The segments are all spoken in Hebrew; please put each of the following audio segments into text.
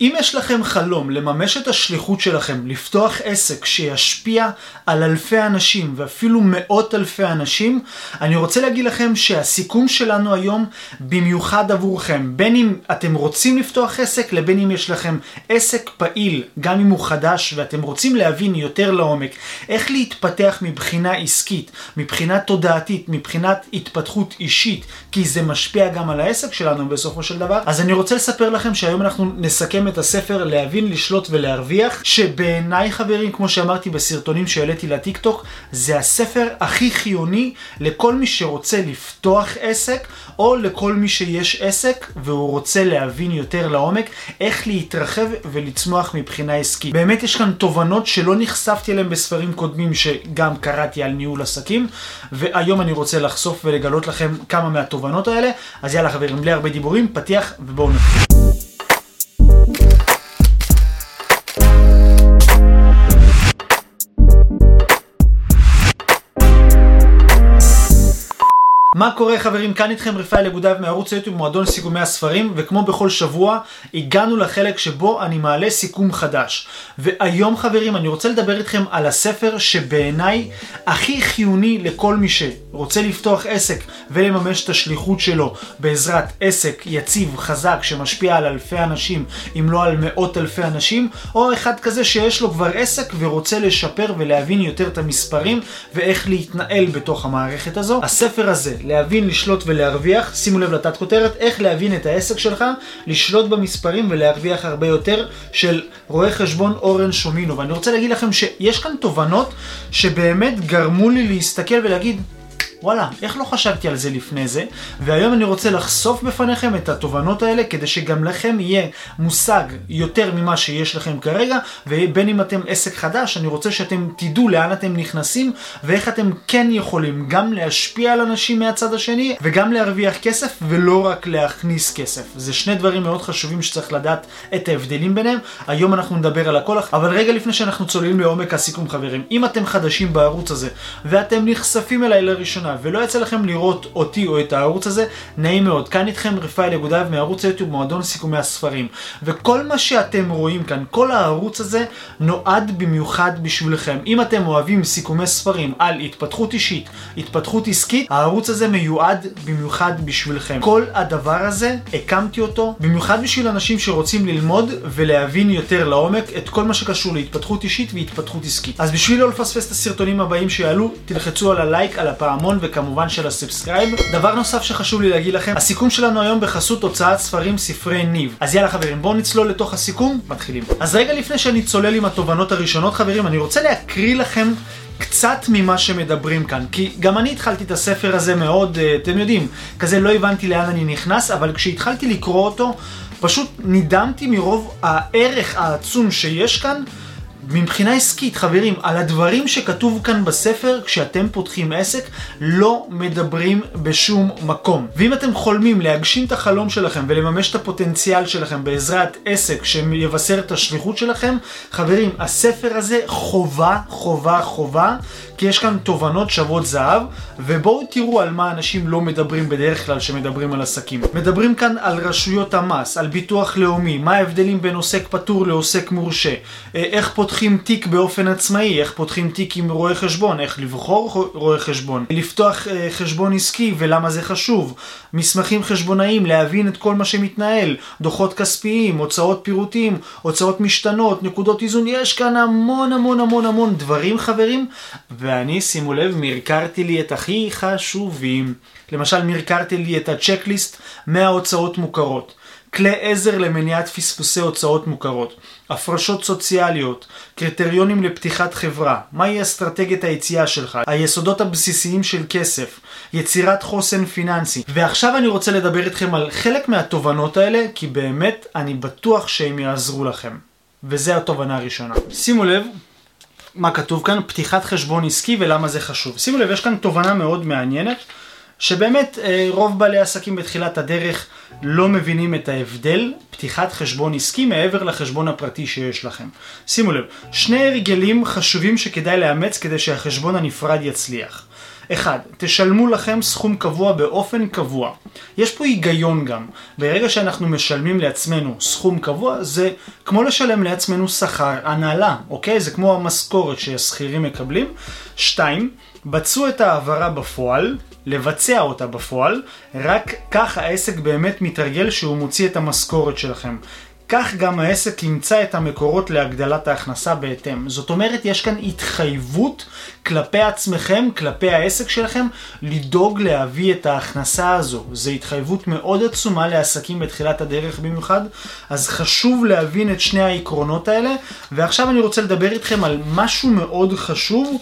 אם יש לכם חלום לממש את השליחות שלכם, לפתוח עסק שישפיע על אלפי אנשים ואפילו מאות אלפי אנשים, אני רוצה להגיד לכם שהסיכום שלנו היום במיוחד עבורכם, בין אם אתם רוצים לפתוח עסק לבין אם יש לכם עסק פעיל, גם אם הוא חדש ואתם רוצים להבין יותר לעומק איך להתפתח מבחינה עסקית, מבחינה תודעתית, מבחינת התפתחות אישית, כי זה משפיע גם על העסק שלנו בסופו של דבר, אז אני רוצה לספר לכם שהיום אנחנו נסכם את הספר להבין, לשלוט ולהרוויח, שבעיניי חברים, כמו שאמרתי בסרטונים שהעליתי לטיק טוק, זה הספר הכי חיוני לכל מי שרוצה לפתוח עסק, או לכל מי שיש עסק והוא רוצה להבין יותר לעומק איך להתרחב ולצמוח מבחינה עסקית. באמת יש כאן תובנות שלא נחשפתי אליהן בספרים קודמים שגם קראתי על ניהול עסקים, והיום אני רוצה לחשוף ולגלות לכם כמה מהתובנות האלה. אז יאללה חברים, בלי הרבה דיבורים, פתיח ובואו נתחיל. מה קורה חברים? כאן איתכם רפאל אגודב מערוץ היוטיוב מועדון סיכומי הספרים וכמו בכל שבוע הגענו לחלק שבו אני מעלה סיכום חדש והיום חברים אני רוצה לדבר איתכם על הספר שבעיניי הכי חיוני לכל מי שרוצה לפתוח עסק ולממש את השליחות שלו בעזרת עסק יציב חזק שמשפיע על אלפי אנשים אם לא על מאות אלפי אנשים או אחד כזה שיש לו כבר עסק ורוצה לשפר ולהבין יותר את המספרים ואיך להתנהל בתוך המערכת הזו. הספר הזה להבין, לשלוט ולהרוויח, שימו לב לתת כותרת, איך להבין את העסק שלך, לשלוט במספרים ולהרוויח הרבה יותר, של רואה חשבון אורן שומינו. ואני רוצה להגיד לכם שיש כאן תובנות שבאמת גרמו לי להסתכל ולהגיד, וואלה, איך לא חשבתי על זה לפני זה? והיום אני רוצה לחשוף בפניכם את התובנות האלה כדי שגם לכם יהיה מושג יותר ממה שיש לכם כרגע, ובין אם אתם עסק חדש, אני רוצה שאתם תדעו לאן אתם נכנסים ואיך אתם כן יכולים גם להשפיע על אנשים מהצד השני וגם להרוויח כסף ולא רק להכניס כסף. זה שני דברים מאוד חשובים שצריך לדעת את ההבדלים ביניהם. היום אנחנו נדבר על הכל, אבל רגע לפני שאנחנו צוללים לעומק הסיכום חברים, אם אתם חדשים בערוץ הזה ואתם נחשפים אליי לראשונה ראשונה ולא יצא לכם לראות אותי או את הערוץ הזה, נעים מאוד. כאן איתכם רפאל יגודאב מערוץ היוטיוב מועדון סיכומי הספרים. וכל מה שאתם רואים כאן, כל הערוץ הזה נועד במיוחד בשבילכם. אם אתם אוהבים סיכומי ספרים על התפתחות אישית, התפתחות עסקית, הערוץ הזה מיועד במיוחד בשבילכם. כל הדבר הזה, הקמתי אותו במיוחד בשביל אנשים שרוצים ללמוד ולהבין יותר לעומק את כל מה שקשור להתפתחות אישית והתפתחות עסקית. אז בשביל לא לפספס את הסרטונים הבאים שיעלו, תלחצו על הלייק, על הפעמון וכמובן על ה subscribe. דבר נוסף שחשוב לי להגיד לכם, הסיכום שלנו היום בחסות הוצאת ספרים ספרי ניב. אז יאללה חברים, בואו נצלול לתוך הסיכום, מתחילים. אז רגע לפני שאני צולל עם התובנות הראשונות חברים, אני רוצה להקריא לכם קצת ממה שמדברים כאן, כי גם אני התחלתי את הספר הזה מאוד, אה, אתם יודעים, כזה לא הבנתי לאן אני נכנס, אבל כשהתחלתי לקרוא אותו, פשוט נדהמתי מרוב הערך העצום שיש כאן. מבחינה עסקית, חברים, על הדברים שכתוב כאן בספר, כשאתם פותחים עסק, לא מדברים בשום מקום. ואם אתם חולמים להגשים את החלום שלכם ולממש את הפוטנציאל שלכם בעזרת עסק שיבשר את השליחות שלכם, חברים, הספר הזה חובה, חובה, חובה, כי יש כאן תובנות שוות זהב, ובואו תראו על מה אנשים לא מדברים בדרך כלל שמדברים על עסקים. מדברים כאן על רשויות המס, על ביטוח לאומי, מה ההבדלים בין עוסק פטור לעוסק מורשה, אה, איך פותחים תיק באופן עצמאי, איך פותחים תיק עם רואה חשבון, איך לבחור רואה חשבון, לפתוח אה, חשבון עסקי ולמה זה חשוב, מסמכים חשבונאיים, להבין את כל מה שמתנהל, דוחות כספיים, הוצאות פירוטים, הוצאות משתנות, נקודות איזון, יש כאן המון המון המון המון דברים חברים, ואני, שימו לב, מרקרתי לי את הכי חשובים. למשל, מרקרתי לי את הצ'קליסט מההוצאות מוכרות. כלי עזר למניעת פספוסי הוצאות מוכרות, הפרשות סוציאליות, קריטריונים לפתיחת חברה, מהי אסטרטגיית היציאה שלך, היסודות הבסיסיים של כסף, יצירת חוסן פיננסי. ועכשיו אני רוצה לדבר איתכם על חלק מהתובנות האלה, כי באמת אני בטוח שהם יעזרו לכם. וזה התובנה הראשונה. שימו לב, מה כתוב כאן? פתיחת חשבון עסקי ולמה זה חשוב. שימו לב, יש כאן תובנה מאוד מעניינת, שבאמת אה, רוב בעלי עסקים בתחילת הדרך לא מבינים את ההבדל, פתיחת חשבון עסקי מעבר לחשבון הפרטי שיש לכם. שימו לב, שני הרגלים חשובים שכדאי לאמץ כדי שהחשבון הנפרד יצליח. אחד, תשלמו לכם סכום קבוע באופן קבוע. יש פה היגיון גם. ברגע שאנחנו משלמים לעצמנו סכום קבוע, זה כמו לשלם לעצמנו שכר הנהלה, אוקיי? זה כמו המשכורת שהשכירים מקבלים. שתיים, בצעו את ההעברה בפועל, לבצע אותה בפועל, רק כך העסק באמת מתרגל שהוא מוציא את המשכורת שלכם. כך גם העסק ימצא את המקורות להגדלת ההכנסה בהתאם. זאת אומרת, יש כאן התחייבות כלפי עצמכם, כלפי העסק שלכם, לדאוג להביא את ההכנסה הזו. זו התחייבות מאוד עצומה לעסקים בתחילת הדרך במיוחד, אז חשוב להבין את שני העקרונות האלה, ועכשיו אני רוצה לדבר איתכם על משהו מאוד חשוב.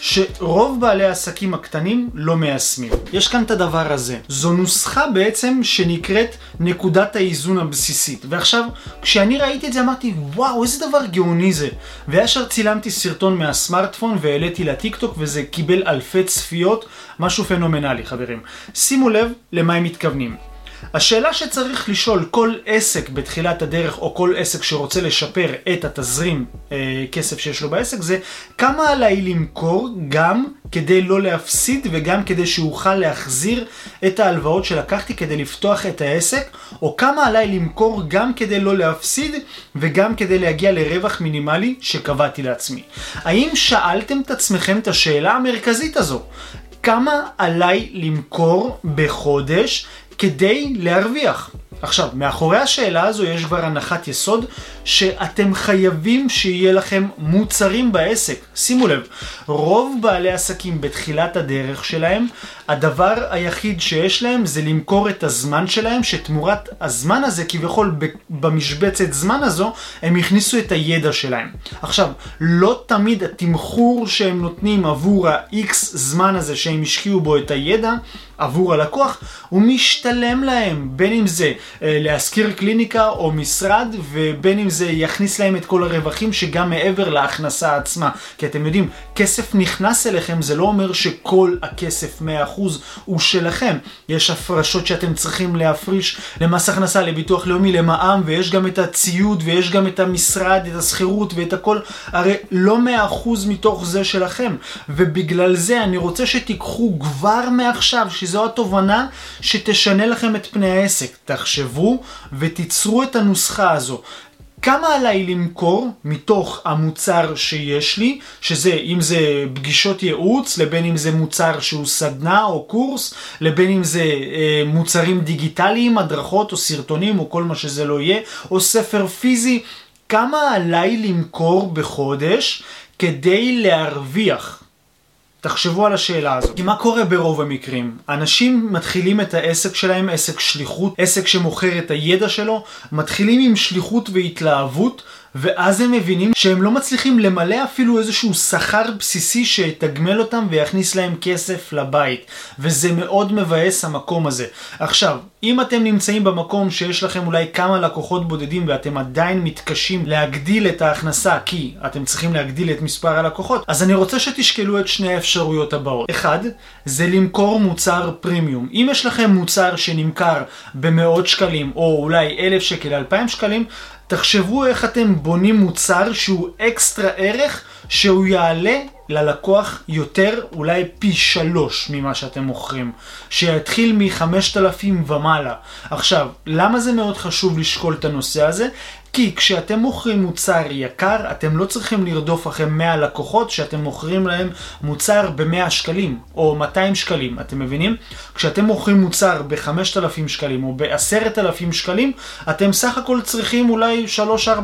שרוב בעלי העסקים הקטנים לא מיישמים. יש כאן את הדבר הזה. זו נוסחה בעצם שנקראת נקודת האיזון הבסיסית. ועכשיו, כשאני ראיתי את זה אמרתי, וואו, איזה דבר גאוני זה. וישר צילמתי סרטון מהסמארטפון והעליתי לטיקטוק וזה קיבל אלפי צפיות, משהו פנומנלי חברים. שימו לב למה הם מתכוונים. השאלה שצריך לשאול כל עסק בתחילת הדרך, או כל עסק שרוצה לשפר את התזרים אה, כסף שיש לו בעסק, זה כמה עליי למכור גם כדי לא להפסיד וגם כדי שאוכל להחזיר את ההלוואות שלקחתי כדי לפתוח את העסק, או כמה עליי למכור גם כדי לא להפסיד וגם כדי להגיע לרווח מינימלי שקבעתי לעצמי. האם שאלתם את עצמכם את השאלה המרכזית הזו? כמה עליי למכור בחודש כדי להרוויח. עכשיו, מאחורי השאלה הזו יש כבר הנחת יסוד שאתם חייבים שיהיה לכם מוצרים בעסק. שימו לב, רוב בעלי עסקים בתחילת הדרך שלהם, הדבר היחיד שיש להם זה למכור את הזמן שלהם, שתמורת הזמן הזה, כביכול במשבצת זמן הזו, הם הכניסו את הידע שלהם. עכשיו, לא תמיד התמחור שהם נותנים עבור ה-X זמן הזה שהם השקיעו בו את הידע, עבור הלקוח, הוא משתלם להם, בין אם זה להשכיר קליניקה או משרד, ובין אם זה יכניס להם את כל הרווחים שגם מעבר להכנסה עצמה. כי אתם יודעים, כסף נכנס אליכם, זה לא אומר שכל הכסף 100% הוא שלכם. יש הפרשות שאתם צריכים להפריש למס הכנסה, לביטוח לאומי, למע"מ, ויש גם את הציוד, ויש גם את המשרד, את השכירות ואת הכל. הרי לא 100% מתוך זה שלכם. ובגלל זה אני רוצה שתיקחו כבר מעכשיו, שזו התובנה שתשנה לכם את פני העסק. תחשבו ותיצרו את הנוסחה הזו. כמה עליי למכור מתוך המוצר שיש לי, שזה אם זה פגישות ייעוץ, לבין אם זה מוצר שהוא סדנה או קורס, לבין אם זה אה, מוצרים דיגיטליים, הדרכות או סרטונים או כל מה שזה לא יהיה, או ספר פיזי, כמה עליי למכור בחודש כדי להרוויח. תחשבו על השאלה הזאת. כי מה קורה ברוב המקרים? אנשים מתחילים את העסק שלהם, עסק שליחות, עסק שמוכר את הידע שלו, מתחילים עם שליחות והתלהבות, ואז הם מבינים שהם לא מצליחים למלא אפילו איזשהו שכר בסיסי שיתגמל אותם ויכניס להם כסף לבית. וזה מאוד מבאס המקום הזה. עכשיו, אם אתם נמצאים במקום שיש לכם אולי כמה לקוחות בודדים ואתם עדיין מתקשים להגדיל את ההכנסה כי אתם צריכים להגדיל את מספר הלקוחות, אז אני רוצה שתשקלו את שני האפשרויות הבאות. אחד, זה למכור מוצר פרימיום. אם יש לכם מוצר שנמכר במאות שקלים או אולי אלף שקל, אלפיים שקלים, תחשבו איך אתם בונים מוצר שהוא אקסטרה ערך שהוא יעלה ללקוח יותר, אולי פי שלוש ממה שאתם מוכרים. שיתחיל מ-5,000 ומעלה. עכשיו, למה זה מאוד חשוב לשקול את הנושא הזה? כי כשאתם מוכרים מוצר יקר, אתם לא צריכים לרדוף אחרי 100 לקוחות שאתם מוכרים להם מוצר ב-100 שקלים או 200 שקלים, אתם מבינים? כשאתם מוכרים מוצר ב-5,000 שקלים או ב-10,000 שקלים, אתם סך הכל צריכים אולי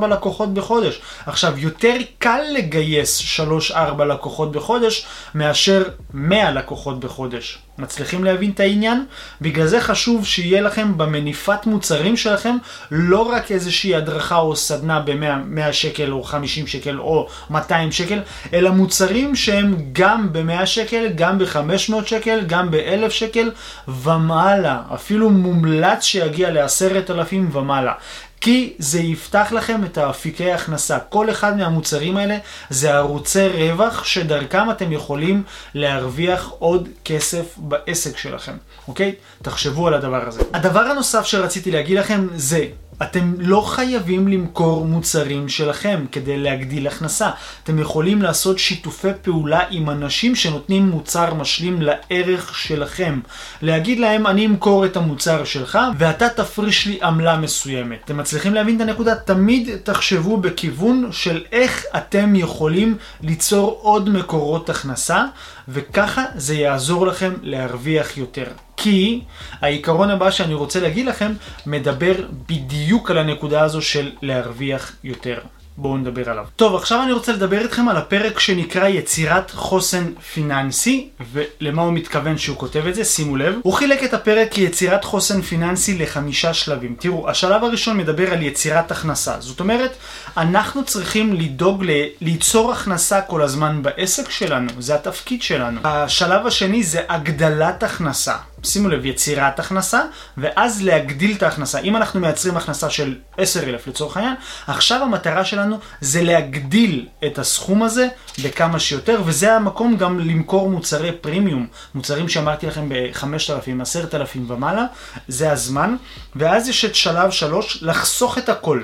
3-4 לקוחות בחודש. עכשיו, יותר קל לגייס 3-4 לקוחות בחודש מאשר 100 לקוחות בחודש. מצליחים להבין את העניין? בגלל זה חשוב שיהיה לכם במניפת מוצרים שלכם לא רק איזושהי הדרכה או סדנה ב-100 שקל או 50 שקל או 200 שקל, אלא מוצרים שהם גם ב-100 שקל, גם ב-500 שקל, גם ב-1000 שקל ומעלה. אפילו מומלץ שיגיע ל-10,000 ומעלה. כי זה יפתח לכם את האפיקי הכנסה. כל אחד מהמוצרים האלה זה ערוצי רווח שדרכם אתם יכולים להרוויח עוד כסף בעסק שלכם, אוקיי? תחשבו על הדבר הזה. הדבר הנוסף שרציתי להגיד לכם זה אתם לא חייבים למכור מוצרים שלכם כדי להגדיל הכנסה. אתם יכולים לעשות שיתופי פעולה עם אנשים שנותנים מוצר משלים לערך שלכם. להגיד להם, אני אמכור את המוצר שלך ואתה תפריש לי עמלה מסוימת. אתם מצליחים להבין את הנקודה? תמיד תחשבו בכיוון של איך אתם יכולים ליצור עוד מקורות הכנסה, וככה זה יעזור לכם להרוויח יותר. כי העיקרון הבא שאני רוצה להגיד לכם מדבר בדיוק על הנקודה הזו של להרוויח יותר. בואו נדבר עליו. טוב, עכשיו אני רוצה לדבר איתכם על הפרק שנקרא יצירת חוסן פיננסי, ולמה הוא מתכוון שהוא כותב את זה, שימו לב. הוא חילק את הפרק יצירת חוסן פיננסי לחמישה שלבים. תראו, השלב הראשון מדבר על יצירת הכנסה. זאת אומרת, אנחנו צריכים לדאוג ל... ליצור הכנסה כל הזמן בעסק שלנו, זה התפקיד שלנו. השלב השני זה הגדלת הכנסה. שימו לב, יצירת הכנסה, ואז להגדיל את ההכנסה. אם אנחנו מייצרים הכנסה של 10,000 לצורך העניין, עכשיו המטרה שלנו זה להגדיל את הסכום הזה בכמה שיותר, וזה המקום גם למכור מוצרי פרימיום, מוצרים שאמרתי לכם ב-5,000, 10,000 ומעלה, זה הזמן. ואז יש את שלב 3, לחסוך את הכל.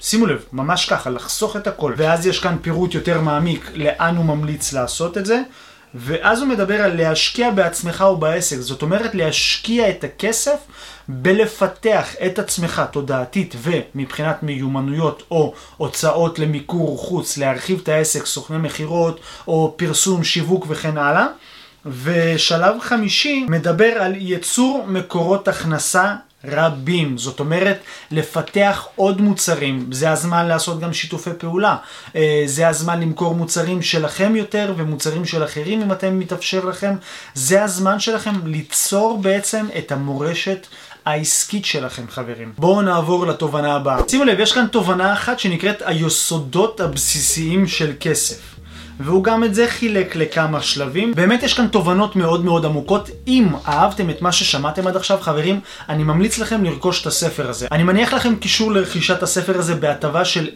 שימו לב, ממש ככה, לחסוך את הכל. ואז יש כאן פירוט יותר מעמיק לאן הוא ממליץ לעשות את זה. ואז הוא מדבר על להשקיע בעצמך ובעסק, זאת אומרת להשקיע את הכסף בלפתח את עצמך תודעתית ומבחינת מיומנויות או הוצאות למיקור חוץ, להרחיב את העסק, סוכני מכירות או פרסום, שיווק וכן הלאה. ושלב חמישי מדבר על ייצור מקורות הכנסה רבים. זאת אומרת, לפתח עוד מוצרים. זה הזמן לעשות גם שיתופי פעולה. אה, זה הזמן למכור מוצרים שלכם יותר ומוצרים של אחרים אם אתם מתאפשר לכם. זה הזמן שלכם ליצור בעצם את המורשת. העסקית שלכם חברים. בואו נעבור לתובנה הבאה. שימו לב, יש כאן תובנה אחת שנקראת היסודות הבסיסיים של כסף. והוא גם את זה חילק לכמה שלבים. באמת יש כאן תובנות מאוד מאוד עמוקות. אם אהבתם את מה ששמעתם עד עכשיו, חברים, אני ממליץ לכם לרכוש את הספר הזה. אני מניח לכם קישור לרכישת הספר הזה בהטבה של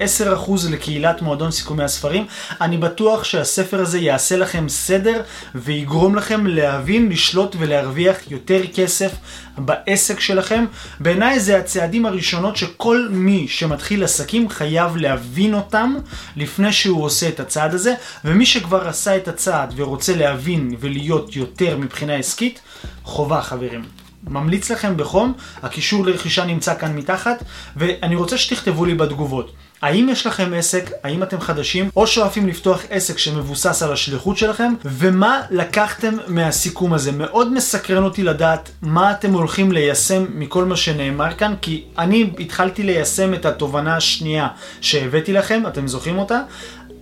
10% לקהילת מועדון סיכומי הספרים. אני בטוח שהספר הזה יעשה לכם סדר ויגרום לכם להבין, לשלוט ולהרוויח יותר כסף בעסק שלכם. בעיניי זה הצעדים הראשונות שכל מי שמתחיל עסקים חייב להבין אותם לפני שהוא עושה את הצעד הזה, ומי שכבר עשה את הצעד ורוצה להבין ולהיות יותר מבחינה עסקית, חובה חברים. ממליץ לכם בחום, הקישור לרכישה נמצא כאן מתחת, ואני רוצה שתכתבו לי בתגובות. האם יש לכם עסק, האם אתם חדשים, או שואפים לפתוח עסק שמבוסס על השליחות שלכם, ומה לקחתם מהסיכום הזה. מאוד מסקרן אותי לדעת מה אתם הולכים ליישם מכל מה שנאמר כאן, כי אני התחלתי ליישם את התובנה השנייה שהבאתי לכם, אתם זוכרים אותה?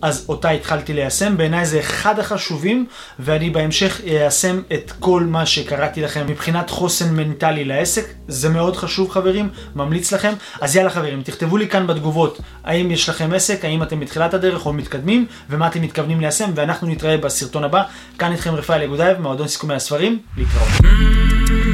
אז אותה התחלתי ליישם, בעיניי זה אחד החשובים, ואני בהמשך איישם את כל מה שקראתי לכם. מבחינת חוסן מנטלי לעסק, זה מאוד חשוב חברים, ממליץ לכם, אז יאללה חברים, תכתבו לי כאן בתגובות, האם יש לכם עסק, האם אתם בתחילת הדרך או מתקדמים, ומה אתם מתכוונים ליישם, ואנחנו נתראה בסרטון הבא, כאן איתכם רפאל יגודאייב, מועדון סיכומי הספרים, להתראות.